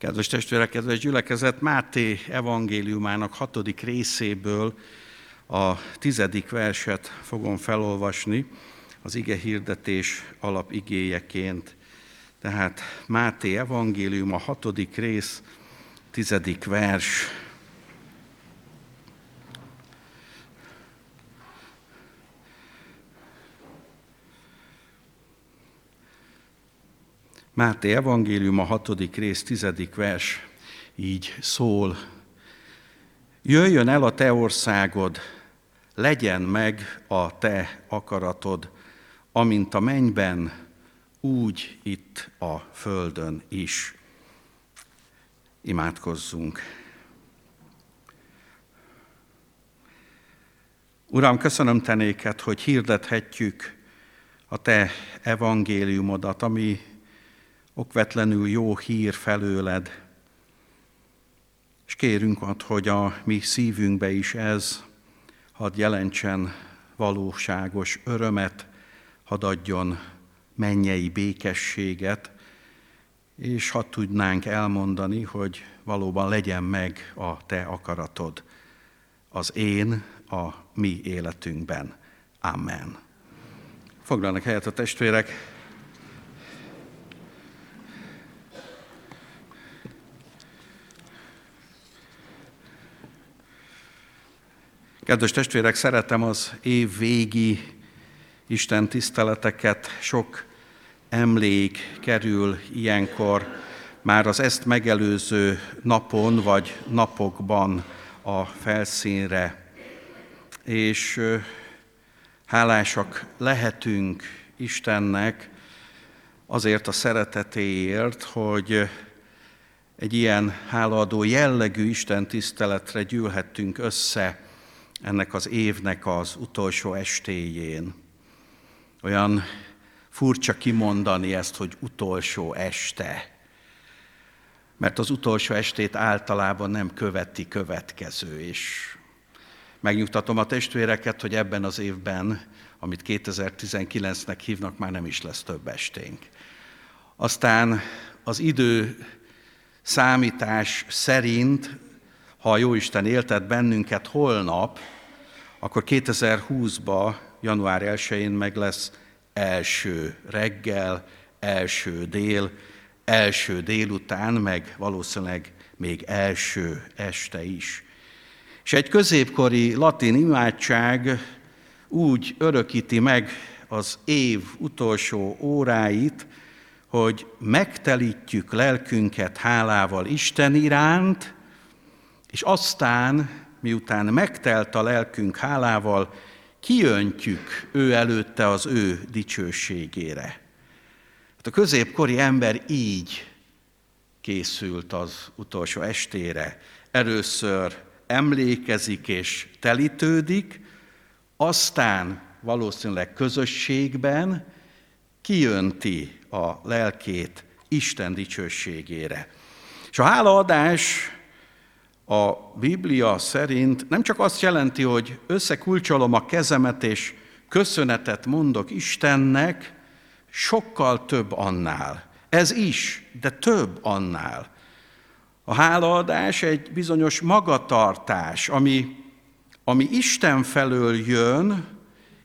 Kedves testvérek, kedves gyülekezet, Máté evangéliumának hatodik részéből a tizedik verset fogom felolvasni az ige hirdetés alapigéjeként. Tehát Máté evangélium a hatodik rész, tizedik vers. Máté evangélium a hatodik rész, tizedik vers így szól. Jöjjön el a te országod, legyen meg a te akaratod, amint a mennyben, úgy itt a földön is. Imádkozzunk. Uram, köszönöm te néked, hogy hirdethetjük a te evangéliumodat, ami okvetlenül jó hír felőled, és kérünk ad, hogy a mi szívünkbe is ez hadd jelentsen valóságos örömet, hadd adjon mennyei békességet, és hadd tudnánk elmondani, hogy valóban legyen meg a Te akaratod az én, a mi életünkben. Amen. Foglalnak helyet a testvérek, Kedves testvérek, szeretem az év végi Isten tiszteleteket, sok emlék kerül ilyenkor már az ezt megelőző napon vagy napokban a felszínre. És hálásak lehetünk Istennek azért a szeretetéért, hogy egy ilyen hálaadó jellegű Isten tiszteletre gyűlhettünk össze ennek az évnek az utolsó estéjén. Olyan furcsa kimondani ezt, hogy utolsó este. Mert az utolsó estét általában nem követi következő, és megnyugtatom a testvéreket, hogy ebben az évben, amit 2019-nek hívnak, már nem is lesz több esténk. Aztán az idő számítás szerint ha a Jóisten éltet bennünket holnap, akkor 2020-ba, január 1-én meg lesz első reggel, első dél, első délután, meg valószínűleg még első este is. És egy középkori latin imádság úgy örökíti meg az év utolsó óráit, hogy megtelítjük lelkünket hálával Isten iránt, és aztán, miután megtelt a lelkünk hálával, kiöntjük ő előtte az ő dicsőségére. Hát a középkori ember így készült az utolsó estére. Először emlékezik és telítődik, aztán valószínűleg közösségben kijönti a lelkét Isten dicsőségére. És a hálaadás a Biblia szerint nem csak azt jelenti, hogy összekulcsolom a kezemet és köszönetet mondok Istennek, sokkal több annál. Ez is, de több annál. A hálaadás egy bizonyos magatartás, ami, ami Isten felől jön,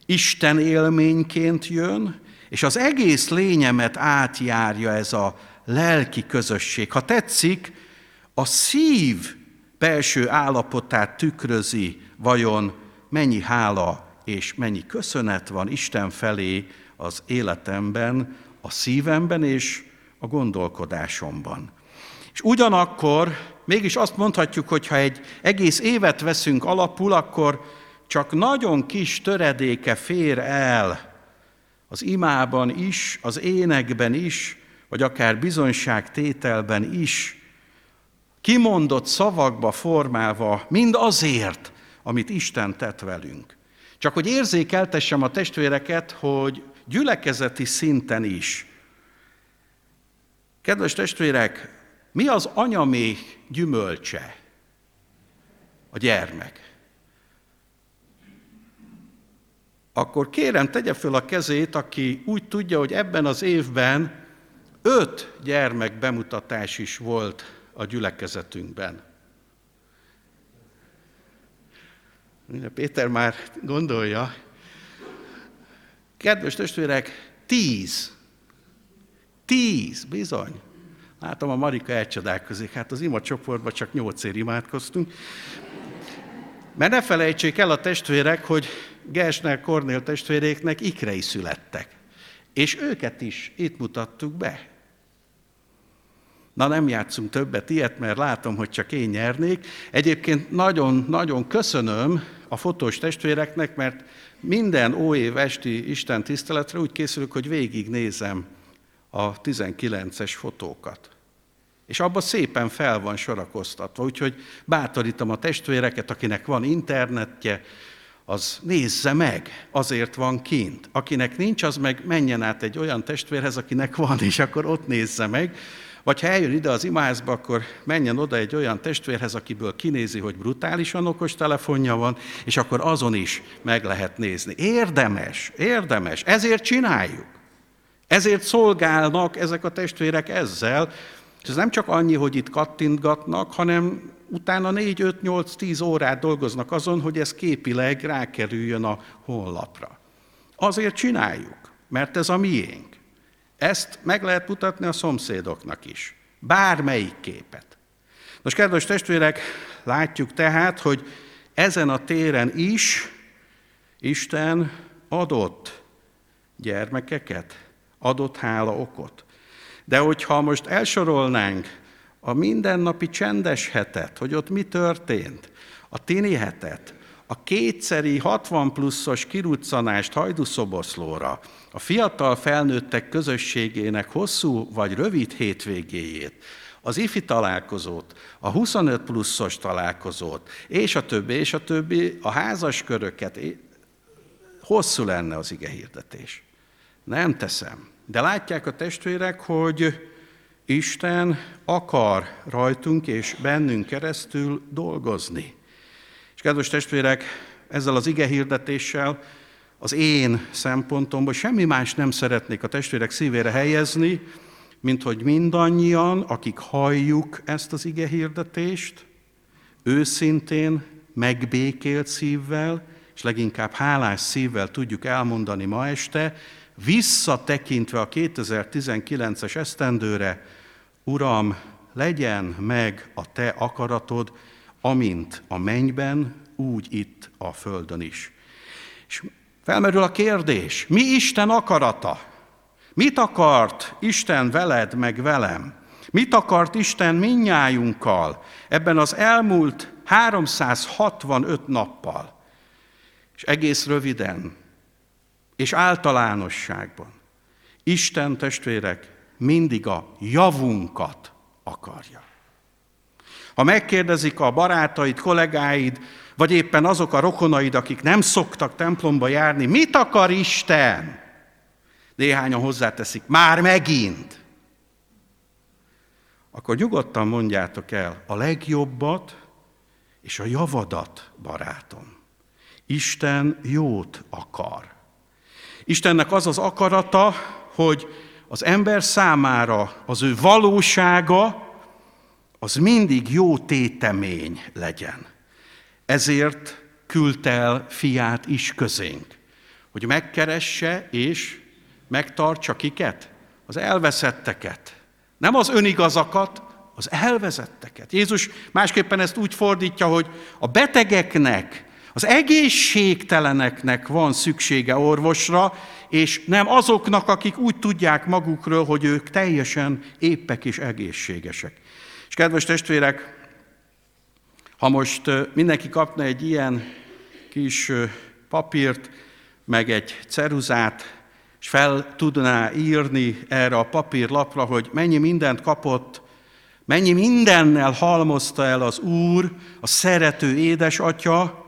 Isten élményként jön, és az egész lényemet átjárja ez a lelki közösség. Ha tetszik, a szív belső állapotát tükrözi, vajon mennyi hála és mennyi köszönet van Isten felé az életemben, a szívemben és a gondolkodásomban. És ugyanakkor mégis azt mondhatjuk, hogy ha egy egész évet veszünk alapul, akkor csak nagyon kis töredéke fér el az imában is, az énekben is, vagy akár bizonyságtételben is kimondott szavakba formálva, mind azért, amit Isten tett velünk. Csak hogy érzékeltessem a testvéreket, hogy gyülekezeti szinten is. Kedves testvérek, mi az anyamé gyümölcse? A gyermek. Akkor kérem, tegye föl a kezét, aki úgy tudja, hogy ebben az évben öt gyermek bemutatás is volt a gyülekezetünkben. Péter már gondolja, kedves testvérek, tíz, tíz, bizony. Látom, a Marika elcsodálkozik, hát az ima csoportban csak nyolcér imádkoztunk. Mert ne felejtsék el a testvérek, hogy Gersner Kornél testvéréknek ikrei születtek. És őket is itt mutattuk be. Na nem játszunk többet ilyet, mert látom, hogy csak én nyernék. Egyébként nagyon-nagyon köszönöm a fotós testvéreknek, mert minden óév esti Isten tiszteletre úgy készülök, hogy végignézem a 19-es fotókat. És abban szépen fel van sorakoztatva, úgyhogy bátorítom a testvéreket, akinek van internetje, az nézze meg, azért van kint. Akinek nincs, az meg menjen át egy olyan testvérhez, akinek van, és akkor ott nézze meg. Vagy ha eljön ide az imázba, akkor menjen oda egy olyan testvérhez, akiből kinézi, hogy brutálisan okos telefonja van, és akkor azon is meg lehet nézni. Érdemes, érdemes, ezért csináljuk. Ezért szolgálnak ezek a testvérek ezzel, és ez nem csak annyi, hogy itt kattintgatnak, hanem utána 4, 5, 8, 10 órát dolgoznak azon, hogy ez képileg rákerüljön a honlapra. Azért csináljuk, mert ez a miénk. Ezt meg lehet mutatni a szomszédoknak is. Bármelyik képet. Nos, kedves testvérek, látjuk tehát, hogy ezen a téren is Isten adott gyermekeket, adott hála okot. De hogyha most elsorolnánk a mindennapi csendes hetet, hogy ott mi történt, a tini hetet, a kétszeri 60 pluszos kiruccanást hajdúszoboszlóra, a fiatal felnőttek közösségének hosszú vagy rövid hétvégéjét, az ifi találkozót, a 25 pluszos találkozót, és a többi, és a többi, a házas köröket, hosszú lenne az ige hirdetés. Nem teszem. De látják a testvérek, hogy Isten akar rajtunk és bennünk keresztül dolgozni. Kedves testvérek, ezzel az ige hirdetéssel az én szempontomból semmi más nem szeretnék a testvérek szívére helyezni, mint hogy mindannyian, akik halljuk ezt az ige hirdetést, őszintén, megbékélt szívvel, és leginkább hálás szívvel tudjuk elmondani ma este, visszatekintve a 2019-es esztendőre, Uram, legyen meg a Te akaratod, amint a mennyben, úgy itt a földön is. És felmerül a kérdés, mi Isten akarata? Mit akart Isten veled, meg velem? Mit akart Isten minnyájunkkal ebben az elmúlt 365 nappal? És egész röviden, és általánosságban. Isten testvérek mindig a javunkat akarja. Ha megkérdezik a barátaid, kollégáid, vagy éppen azok a rokonaid, akik nem szoktak templomba járni, mit akar Isten? Néhányan hozzáteszik, már megint. Akkor nyugodtan mondjátok el a legjobbat és a javadat, barátom. Isten jót akar. Istennek az az akarata, hogy az ember számára az ő valósága az mindig jó tétemény legyen. Ezért küldte el fiát is közénk, hogy megkeresse és megtartsa kiket? Az elveszetteket. Nem az önigazakat, az elvezetteket. Jézus másképpen ezt úgy fordítja, hogy a betegeknek az egészségteleneknek van szüksége orvosra, és nem azoknak, akik úgy tudják magukról, hogy ők teljesen éppek és egészségesek. És kedves testvérek, ha most mindenki kapna egy ilyen kis papírt, meg egy ceruzát, és fel tudná írni erre a papírlapra, hogy mennyi mindent kapott, mennyi mindennel halmozta el az Úr, a szerető édesatya,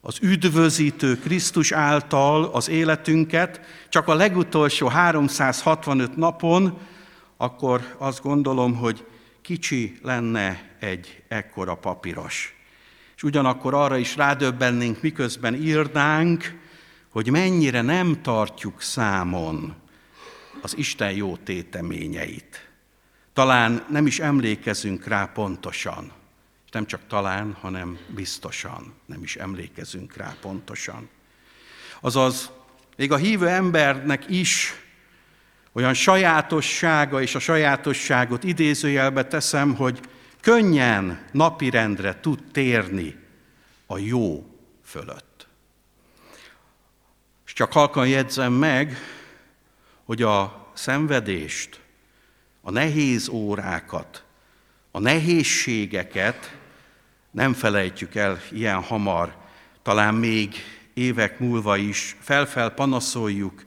az üdvözítő Krisztus által az életünket, csak a legutolsó 365 napon, akkor azt gondolom, hogy kicsi lenne egy ekkora papíros. És ugyanakkor arra is rádöbbennénk, miközben írnánk, hogy mennyire nem tartjuk számon az Isten jó téteményeit. Talán nem is emlékezünk rá pontosan. És nem csak talán, hanem biztosan nem is emlékezünk rá pontosan. Azaz, még a hívő embernek is olyan sajátossága, és a sajátosságot idézőjelbe teszem, hogy könnyen napirendre tud térni a jó fölött. És csak halkan jegyzem meg, hogy a szenvedést, a nehéz órákat, a nehézségeket nem felejtjük el ilyen hamar, talán még évek múlva is felfel panaszoljuk,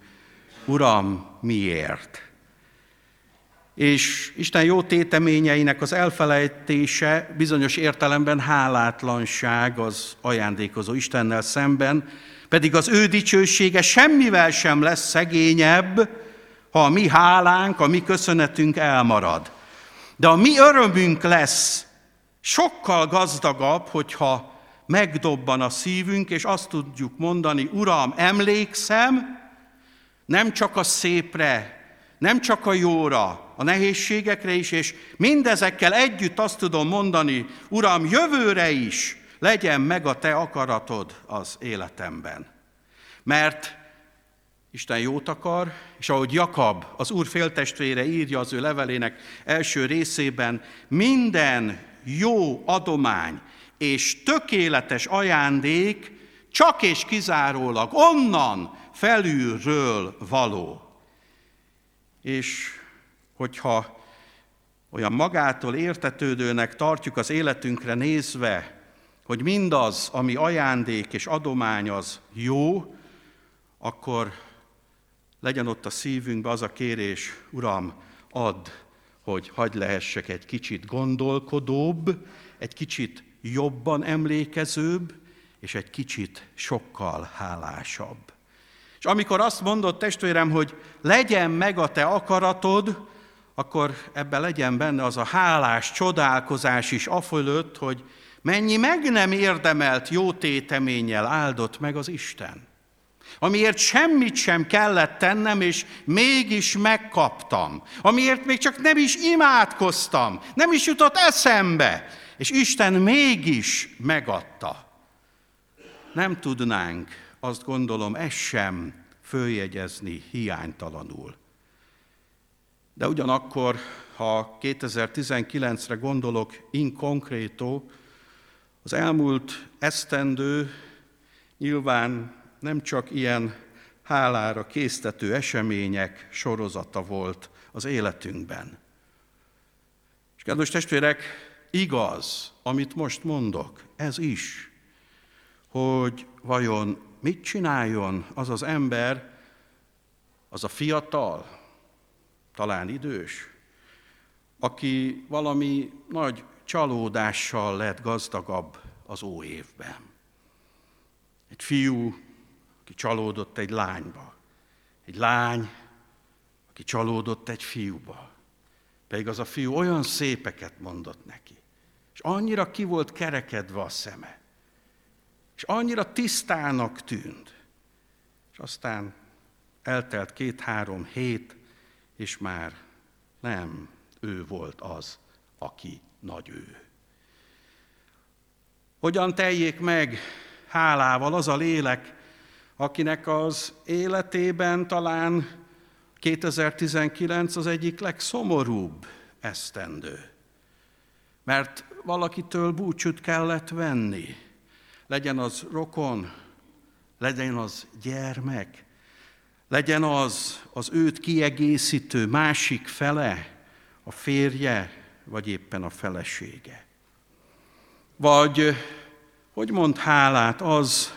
Uram, miért? És Isten jó téteményeinek az elfelejtése bizonyos értelemben hálátlanság az ajándékozó Istennel szemben, pedig az ő dicsősége semmivel sem lesz szegényebb, ha a mi hálánk, a mi köszönetünk elmarad. De a mi örömünk lesz sokkal gazdagabb, hogyha megdobban a szívünk, és azt tudjuk mondani, Uram, emlékszem, nem csak a szépre, nem csak a jóra, a nehézségekre is, és mindezekkel együtt azt tudom mondani, Uram, jövőre is legyen meg a Te akaratod az életemben. Mert Isten jót akar, és ahogy Jakab, az Úr féltestvére írja az ő levelének első részében, minden jó adomány és tökéletes ajándék csak és kizárólag onnan felülről való. És hogyha olyan magától értetődőnek tartjuk az életünkre nézve, hogy mindaz, ami ajándék és adomány az jó, akkor legyen ott a szívünkben az a kérés, Uram, add, hogy hagy lehessek egy kicsit gondolkodóbb, egy kicsit jobban emlékezőbb, és egy kicsit sokkal hálásabb. Amikor azt mondott testvérem, hogy legyen meg a te akaratod, akkor ebben legyen benne az a hálás csodálkozás is afölött, hogy mennyi meg nem érdemelt jó téteménnyel áldott meg az Isten. Amiért semmit sem kellett tennem, és mégis megkaptam. Amiért még csak nem is imádkoztam, nem is jutott eszembe, és Isten mégis megadta. Nem tudnánk, azt gondolom, ezt sem följegyezni hiánytalanul. De ugyanakkor, ha 2019-re gondolok in concreto, az elmúlt esztendő nyilván nem csak ilyen hálára késztető események sorozata volt az életünkben. És kedves testvérek, igaz, amit most mondok, ez is, hogy vajon mit csináljon az az ember, az a fiatal, talán idős, aki valami nagy csalódással lett gazdagabb az óévben. Egy fiú, aki csalódott egy lányba. Egy lány, aki csalódott egy fiúba. Pedig az a fiú olyan szépeket mondott neki. És annyira ki volt kerekedve a szeme. És annyira tisztának tűnt. És aztán eltelt két-három hét, és már nem ő volt az, aki nagy ő. Hogyan teljék meg hálával az a lélek, akinek az életében talán 2019 az egyik legszomorúbb esztendő. Mert valakitől búcsút kellett venni. Legyen az rokon, legyen az gyermek, legyen az az őt kiegészítő másik fele, a férje, vagy éppen a felesége. Vagy, hogy mond hálát az,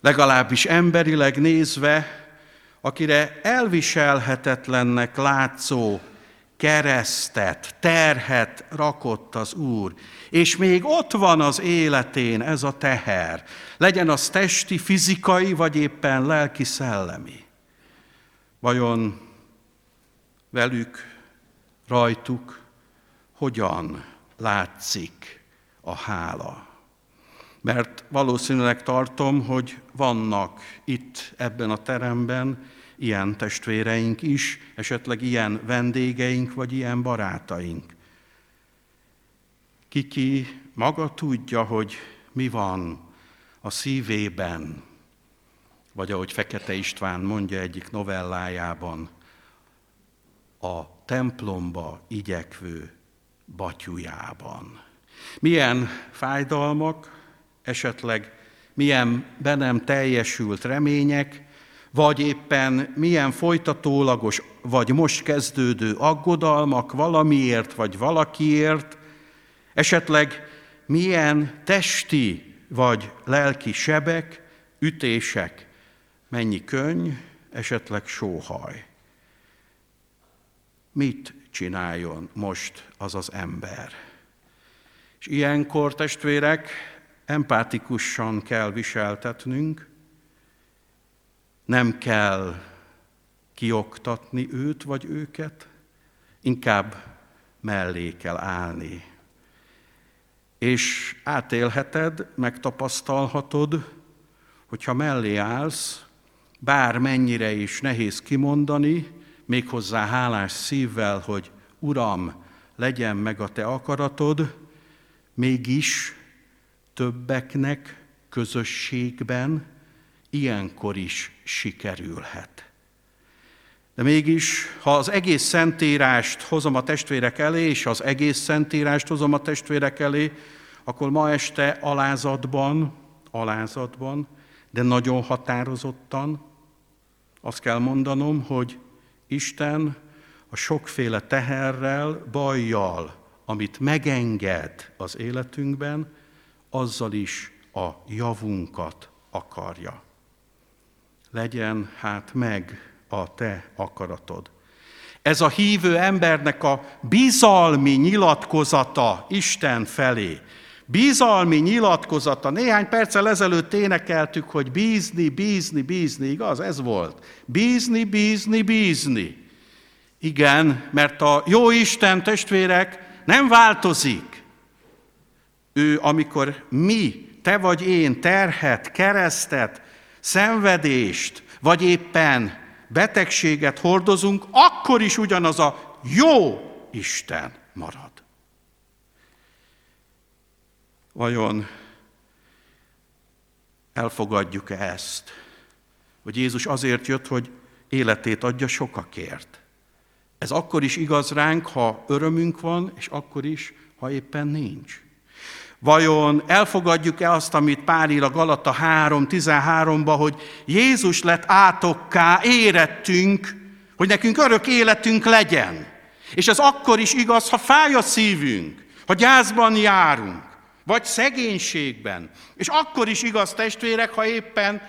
legalábbis emberileg nézve, akire elviselhetetlennek látszó keresztet, terhet rakott az Úr, és még ott van az életén ez a teher, legyen az testi, fizikai, vagy éppen lelki, szellemi. Vajon velük, rajtuk hogyan látszik a hála? Mert valószínűleg tartom, hogy vannak itt ebben a teremben ilyen testvéreink is, esetleg ilyen vendégeink, vagy ilyen barátaink. Kiki maga tudja, hogy mi van a szívében, vagy ahogy Fekete István mondja egyik novellájában, a templomba igyekvő batyujában. Milyen fájdalmak, esetleg milyen be nem teljesült remények, vagy éppen milyen folytatólagos, vagy most kezdődő aggodalmak valamiért, vagy valakiért, esetleg milyen testi vagy lelki sebek, ütések, mennyi könny, esetleg sóhaj. Mit csináljon most az az ember? És ilyenkor, testvérek, empátikusan kell viseltetnünk, nem kell kioktatni őt vagy őket, inkább mellé kell állni. És átélheted, megtapasztalhatod, hogyha mellé állsz, bár mennyire is nehéz kimondani, méghozzá hálás szívvel, hogy Uram, legyen meg a te akaratod, mégis többeknek közösségben ilyenkor is sikerülhet. De mégis, ha az egész szentírást hozom a testvérek elé, és az egész szentírást hozom a testvérek elé, akkor ma este alázatban, alázatban, de nagyon határozottan azt kell mondanom, hogy Isten a sokféle teherrel, bajjal, amit megenged az életünkben, azzal is a javunkat akarja. Legyen hát meg a te akaratod. Ez a hívő embernek a bizalmi nyilatkozata Isten felé. Bizalmi nyilatkozata. Néhány perccel ezelőtt énekeltük, hogy bízni, bízni, bízni, igaz? Ez volt. Bízni, bízni, bízni. Igen, mert a jó Isten testvérek nem változik. Ő, amikor mi, te vagy én terhet, keresztet, szenvedést, vagy éppen betegséget hordozunk, akkor is ugyanaz a jó Isten marad. Vajon elfogadjuk-e ezt? Hogy Jézus azért jött, hogy életét adja sokakért. Ez akkor is igaz ránk, ha örömünk van, és akkor is, ha éppen nincs. Vajon elfogadjuk-e azt, amit Pál ír a Galata 3.13-ba, hogy Jézus lett átokká, érettünk, hogy nekünk örök életünk legyen. És ez akkor is igaz, ha fáj a szívünk, ha gyászban járunk, vagy szegénységben. És akkor is igaz, testvérek, ha éppen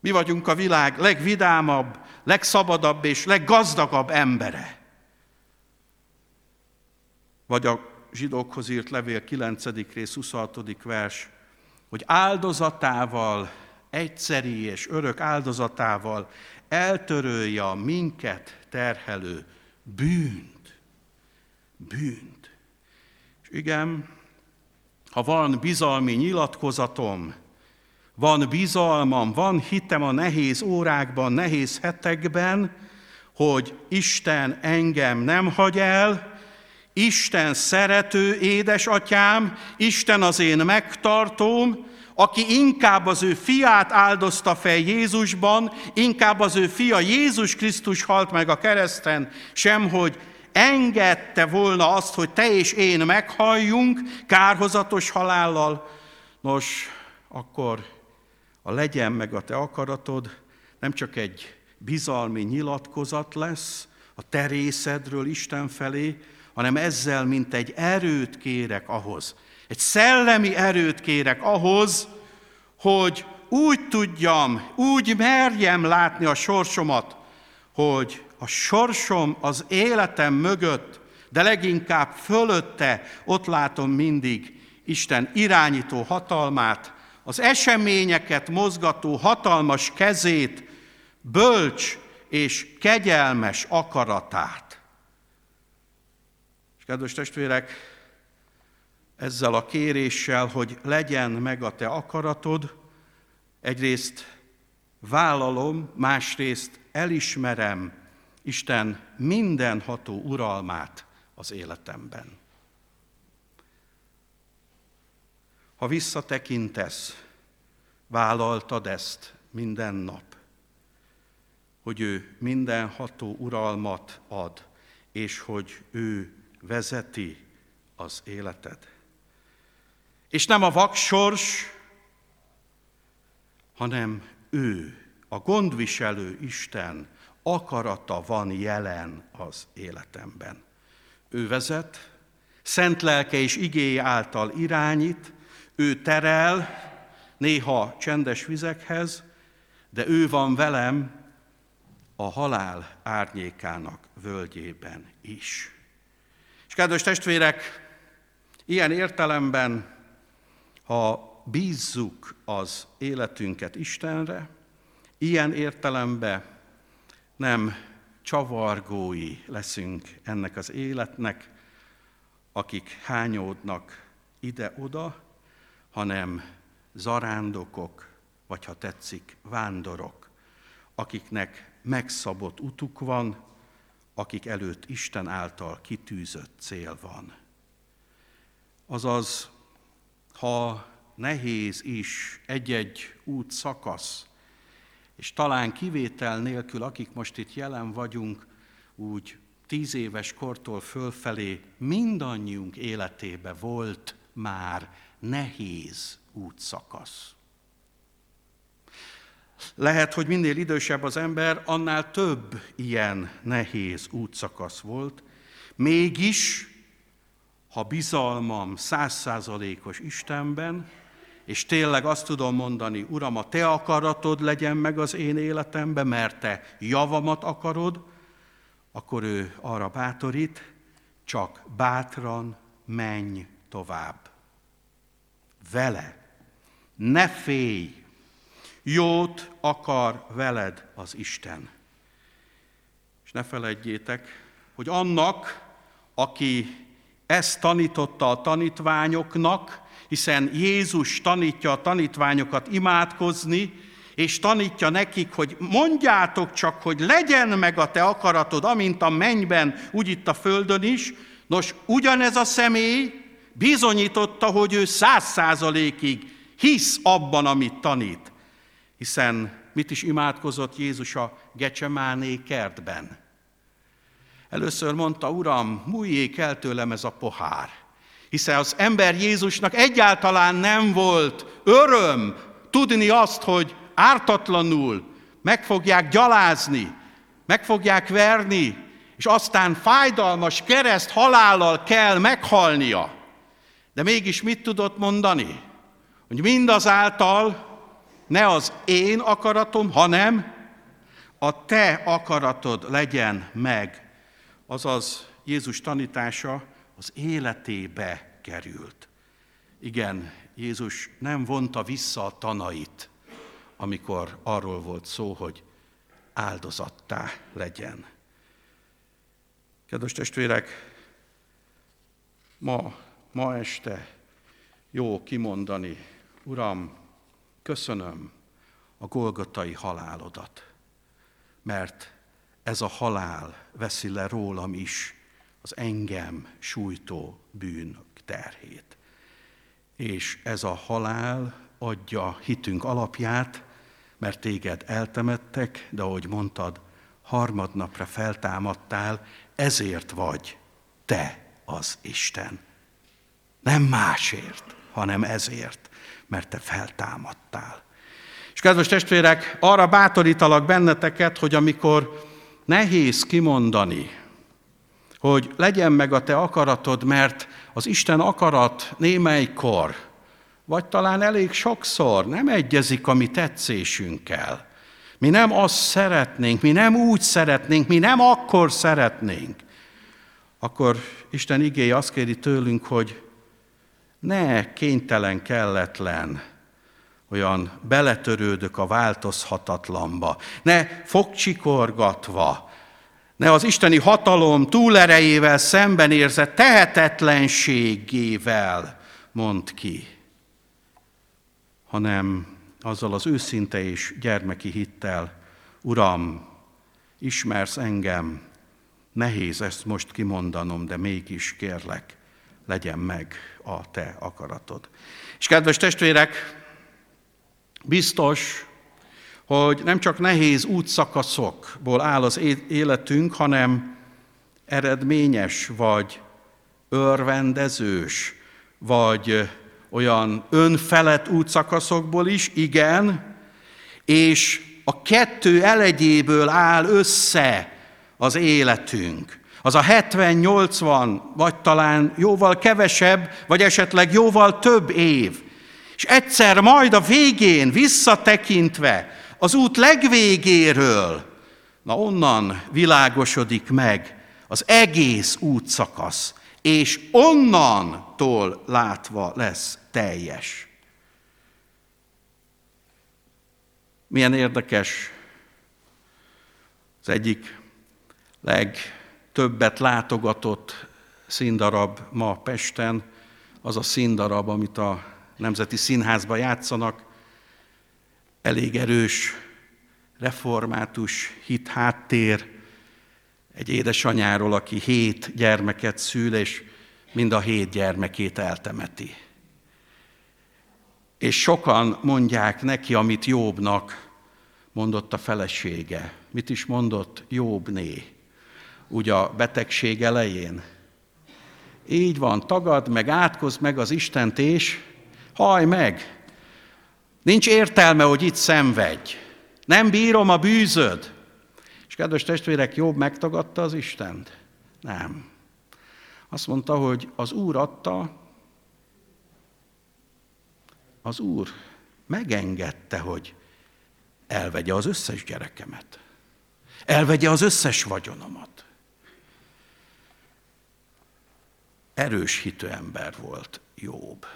mi vagyunk a világ legvidámabb, legszabadabb és leggazdagabb embere. Vagy a zsidókhoz írt levél 9. rész 26. vers, hogy áldozatával, egyszeri és örök áldozatával eltörölje a minket terhelő bűnt. Bűnt. És igen, ha van bizalmi nyilatkozatom, van bizalmam, van hitem a nehéz órákban, nehéz hetekben, hogy Isten engem nem hagy el, Isten szerető édesatyám, Isten az én megtartóm, aki inkább az ő fiát áldozta fel Jézusban, inkább az ő fia Jézus Krisztus halt meg a kereszten, sem hogy engedte volna azt, hogy te és én meghalljunk kárhozatos halállal. Nos, akkor a legyen meg a te akaratod nem csak egy bizalmi nyilatkozat lesz a te részedről Isten felé, hanem ezzel mint egy erőt kérek ahhoz, egy szellemi erőt kérek ahhoz, hogy úgy tudjam, úgy merjem látni a sorsomat, hogy a sorsom az életem mögött, de leginkább fölötte ott látom mindig Isten irányító hatalmát, az eseményeket mozgató hatalmas kezét, bölcs és kegyelmes akaratát. Kedves testvérek, ezzel a kéréssel, hogy legyen meg a te akaratod, egyrészt vállalom, másrészt elismerem Isten mindenható uralmát az életemben. Ha visszatekintesz, vállaltad ezt minden nap, hogy ő mindenható uralmat ad, és hogy ő vezeti az életed. És nem a vaksors, hanem ő, a gondviselő Isten akarata van jelen az életemben. Ő vezet, szent lelke és igény által irányít, ő terel, néha csendes vizekhez, de ő van velem a halál árnyékának völgyében is. Kedves testvérek, ilyen értelemben, ha bízzuk az életünket Istenre, ilyen értelemben nem csavargói leszünk ennek az életnek, akik hányódnak ide-oda, hanem zarándokok, vagy ha tetszik, vándorok, akiknek megszabott utuk van, akik előtt Isten által kitűzött cél van. Azaz, ha nehéz is egy-egy út szakasz, és talán kivétel nélkül, akik most itt jelen vagyunk, úgy tíz éves kortól fölfelé mindannyiunk életébe volt már nehéz útszakasz. Lehet, hogy minél idősebb az ember, annál több ilyen nehéz útszakasz volt. Mégis, ha bizalmam százszázalékos Istenben, és tényleg azt tudom mondani, Uram, a Te akaratod legyen meg az én életemben, mert Te javamat akarod, akkor ő arra bátorít, csak bátran menj tovább. Vele. Ne félj, Jót akar veled az Isten. És ne feledjétek, hogy annak, aki ezt tanította a tanítványoknak, hiszen Jézus tanítja a tanítványokat imádkozni, és tanítja nekik, hogy mondjátok csak, hogy legyen meg a te akaratod, amint a mennyben, úgy itt a földön is. Nos, ugyanez a személy bizonyította, hogy ő száz százalékig hisz abban, amit tanít. Hiszen mit is imádkozott Jézus a Gecsemáné kertben? Először mondta, Uram, múljék el tőlem ez a pohár. Hiszen az ember Jézusnak egyáltalán nem volt öröm tudni azt, hogy ártatlanul meg fogják gyalázni, meg fogják verni, és aztán fájdalmas kereszt halállal kell meghalnia. De mégis mit tudott mondani? Hogy mindazáltal ne az én akaratom, hanem a te akaratod legyen meg. Azaz Jézus tanítása az életébe került. Igen, Jézus nem vonta vissza a tanait, amikor arról volt szó, hogy áldozattá legyen. Kedves testvérek, ma, ma este jó kimondani, Uram, köszönöm a golgotai halálodat, mert ez a halál veszi le rólam is az engem sújtó bűn terhét. És ez a halál adja hitünk alapját, mert téged eltemettek, de ahogy mondtad, harmadnapra feltámadtál, ezért vagy te az Isten. Nem másért, hanem ezért, mert te feltámadtál. És kedves testvérek, arra bátorítalak benneteket, hogy amikor nehéz kimondani, hogy legyen meg a te akaratod, mert az Isten akarat némelykor, vagy talán elég sokszor nem egyezik a mi tetszésünkkel. Mi nem azt szeretnénk, mi nem úgy szeretnénk, mi nem akkor szeretnénk. Akkor Isten igéje azt kéri tőlünk, hogy ne kénytelen, kelletlen, olyan beletörődök a változhatatlanba, ne fogcsikorgatva, ne az isteni hatalom túlerejével szembenérzett tehetetlenségével mond ki, hanem azzal az őszinte és gyermeki hittel, Uram, ismersz engem, nehéz ezt most kimondanom, de mégis kérlek, legyen meg a te akaratod. És kedves testvérek, biztos, hogy nem csak nehéz útszakaszokból áll az életünk, hanem eredményes, vagy örvendezős, vagy olyan önfelett útszakaszokból is, igen, és a kettő elegyéből áll össze az életünk. Az a 70-80, vagy talán jóval kevesebb, vagy esetleg jóval több év. És egyszer majd a végén visszatekintve az út legvégéről, na onnan világosodik meg az egész útszakasz, és onnantól látva lesz teljes. Milyen érdekes, az egyik legtöbbet látogatott színdarab ma Pesten, az a színdarab, amit a Nemzeti Színházban játszanak, elég erős református hit háttér, egy édesanyáról, aki hét gyermeket szül, és mind a hét gyermekét eltemeti. És sokan mondják neki, amit Jobbnak mondott a felesége. Mit is mondott Jobbné? Úgy a betegség elején. Így van, tagad meg, átkozd meg az Istent, és haj meg. Nincs értelme, hogy itt szenvedj. Nem bírom a bűzöd. És kedves testvérek, Jobb megtagadta az Istent? Nem. Azt mondta, hogy az Úr adta, az Úr megengedte, hogy elvegye az összes gyerekemet. Elvegye az összes vagyonomat. Erős hitű ember volt Jobb.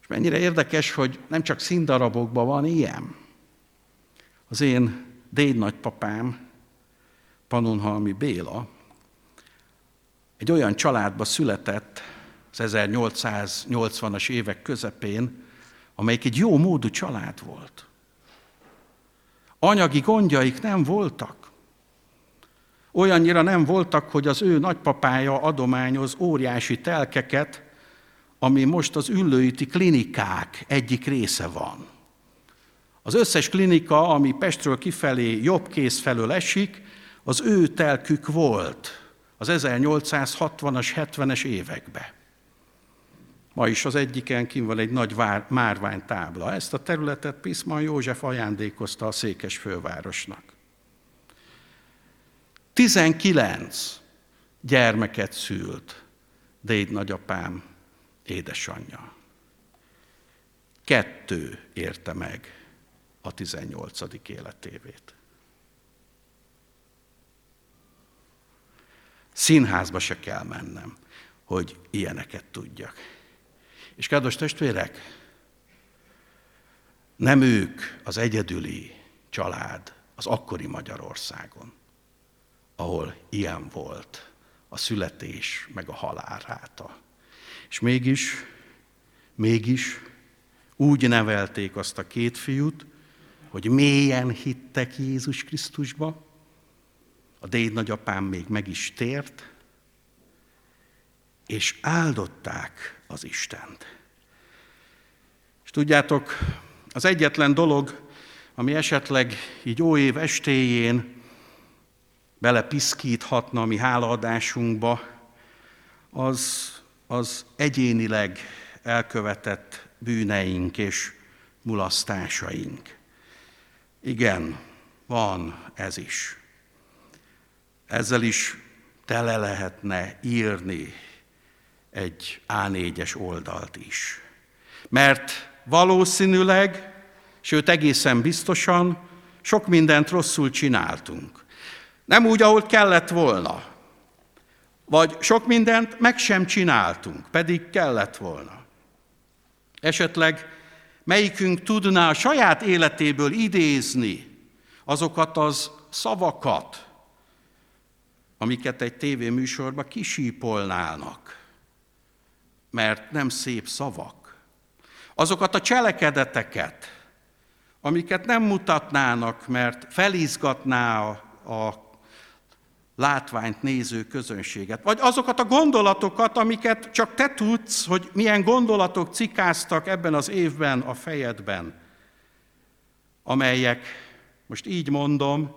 És mennyire érdekes, hogy nem csak színdarabokban van ilyen. Az én déd nagypapám, Panonhalmi Béla, egy olyan családba született az 1880-as évek közepén, amelyik egy jó módú család volt. Anyagi gondjaik nem voltak. Olyannyira nem voltak, hogy az ő nagypapája adományoz óriási telkeket, ami most az üllőiti klinikák egyik része van. Az összes klinika, ami Pestről kifelé jobb kész felől esik, az ő telkük volt az 1860-as, 70-es években. Ma is az egyiken kim van egy nagy vár, márványtábla. Ezt a területet Piszman József ajándékozta a székes fővárosnak. 19 gyermeket szült Déd nagyapám édesanyja. Kettő érte meg a 18. életévét. Színházba se kell mennem, hogy ilyeneket tudjak. És kedves testvérek, nem ők az egyedüli család az akkori Magyarországon, ahol ilyen volt a születés meg a halál ráta. És mégis, mégis úgy nevelték azt a két fiút, hogy mélyen hittek Jézus Krisztusba, a déd nagyapám még meg is tért, és áldották az Istent. És tudjátok, az egyetlen dolog, ami esetleg így óév estéjén belepiszkíthatna a mi hálaadásunkba, az, az egyénileg elkövetett bűneink és mulasztásaink. Igen, van ez is. Ezzel is tele lehetne írni egy A4-es oldalt is. Mert valószínűleg, sőt egészen biztosan sok mindent rosszul csináltunk. Nem úgy, ahogy kellett volna. Vagy sok mindent meg sem csináltunk, pedig kellett volna. Esetleg melyikünk tudná a saját életéből idézni azokat az szavakat, amiket egy tévéműsorba kisípolnának, mert nem szép szavak. Azokat a cselekedeteket, amiket nem mutatnának, mert felizgatná a látványt néző közönséget. Vagy azokat a gondolatokat, amiket csak te tudsz, hogy milyen gondolatok cikáztak ebben az évben a fejedben, amelyek, most így mondom,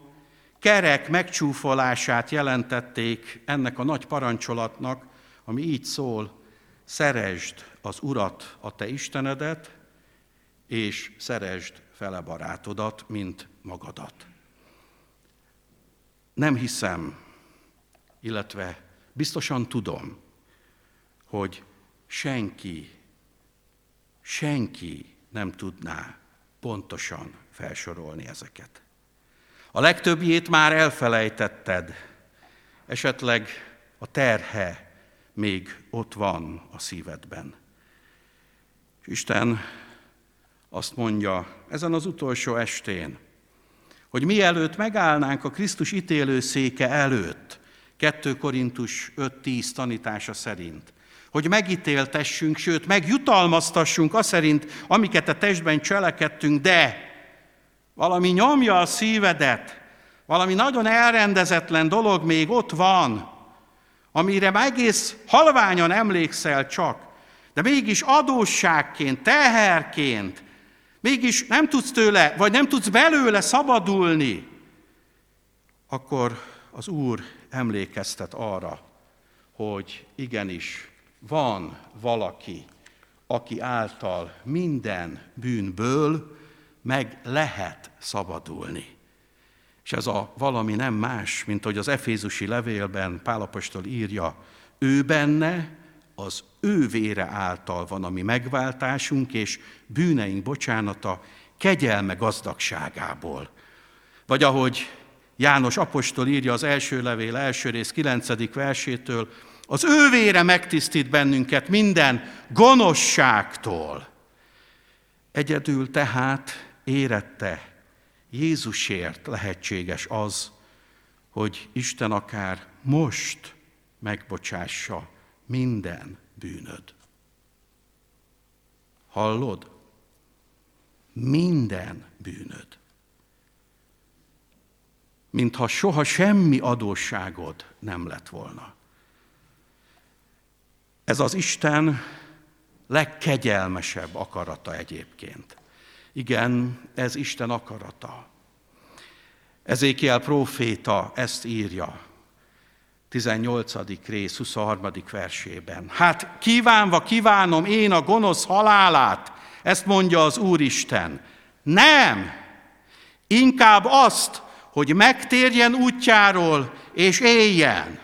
kerek megcsúfolását jelentették ennek a nagy parancsolatnak, ami így szól, szeresd az Urat, a te Istenedet, és szeresd fele barátodat, mint magadat. Nem hiszem, illetve biztosan tudom, hogy senki, senki nem tudná pontosan felsorolni ezeket. A legtöbbjét már elfelejtetted, esetleg a terhe még ott van a szívedben. Isten azt mondja ezen az utolsó estén, hogy mielőtt megállnánk a Krisztus ítélőszéke előtt, 2 Korintus 5.10 tanítása szerint, hogy megítéltessünk, sőt, megjutalmaztassunk a szerint, amiket a testben cselekedtünk, de valami nyomja a szívedet, valami nagyon elrendezetlen dolog még ott van, amire egész halványan emlékszel csak, de mégis adósságként, teherként, mégis nem tudsz tőle, vagy nem tudsz belőle szabadulni, akkor az Úr emlékeztet arra, hogy igenis van valaki, aki által minden bűnből meg lehet szabadulni. És ez a valami nem más, mint hogy az Efézusi levélben Pálapostól írja, ő benne az ő vére által van a mi megváltásunk és bűneink bocsánata kegyelme gazdagságából. Vagy ahogy János apostol írja az első levél első rész 9. versétől, az ő vére megtisztít bennünket minden gonoszságtól. Egyedül tehát érette Jézusért lehetséges az, hogy Isten akár most megbocsássa minden bűnöd. Hallod? Minden bűnöd. Mintha soha semmi adósságod nem lett volna. Ez az Isten legkegyelmesebb akarata egyébként. Igen, ez Isten akarata. Ezékiel próféta ezt írja, 18. rész, 23. versében. Hát kívánva kívánom én a gonosz halálát, ezt mondja az Úristen. Nem, inkább azt, hogy megtérjen útjáról és éljen.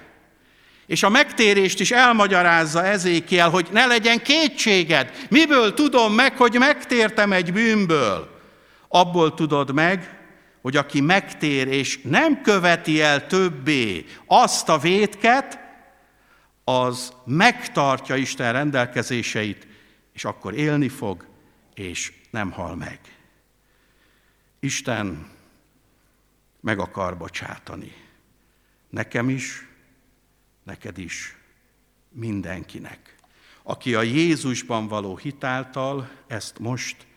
És a megtérést is elmagyarázza ezékiel, hogy ne legyen kétséged. Miből tudom meg, hogy megtértem egy bűnből? Abból tudod meg, hogy aki megtér és nem követi el többé azt a vétket, az megtartja Isten rendelkezéseit, és akkor élni fog, és nem hal meg. Isten meg akar bocsátani. Nekem is, neked is, mindenkinek. Aki a Jézusban való hitáltal ezt most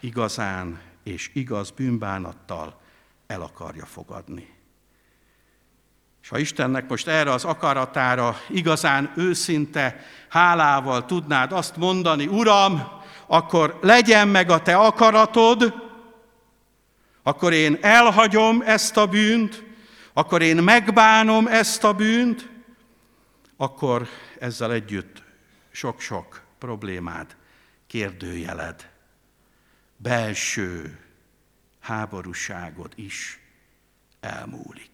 igazán és igaz bűnbánattal el akarja fogadni. És ha Istennek most erre az akaratára igazán őszinte hálával tudnád azt mondani, Uram, akkor legyen meg a te akaratod, akkor én elhagyom ezt a bűnt, akkor én megbánom ezt a bűnt, akkor ezzel együtt sok-sok problémád, kérdőjeled, belső háborúságod is elmúlik.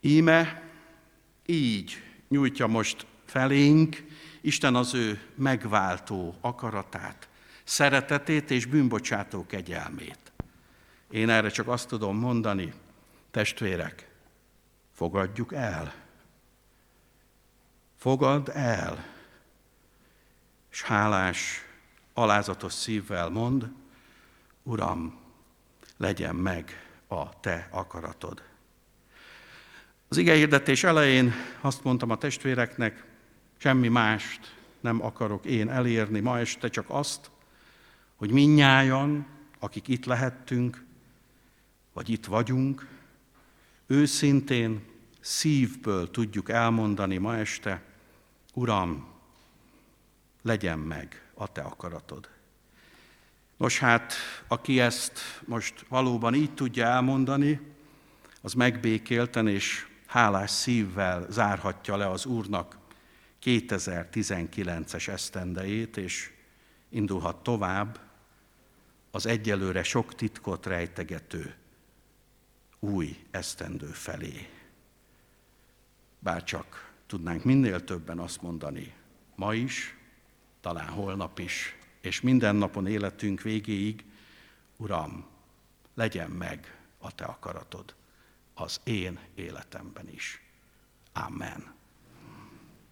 Íme így nyújtja most felénk Isten az ő megváltó akaratát, szeretetét és bűnbocsátó kegyelmét. Én erre csak azt tudom mondani, testvérek, fogadjuk el. Fogad el, és hálás, alázatos szívvel mond, Uram, legyen meg a te akaratod. Az ige hirdetés elején azt mondtam a testvéreknek, semmi mást nem akarok én elérni ma este, csak azt, hogy minnyájan, akik itt lehettünk, vagy itt vagyunk, őszintén, szívből tudjuk elmondani ma este, Uram, legyen meg a Te akaratod. Nos hát, aki ezt most valóban így tudja elmondani, az megbékélten és hálás szívvel zárhatja le az Úrnak 2019-es esztendejét, és indulhat tovább az egyelőre sok titkot rejtegető új esztendő felé. Bár csak tudnánk minél többen azt mondani, ma is, talán holnap is, és minden napon életünk végéig, Uram, legyen meg a Te akaratod az én életemben is. Amen.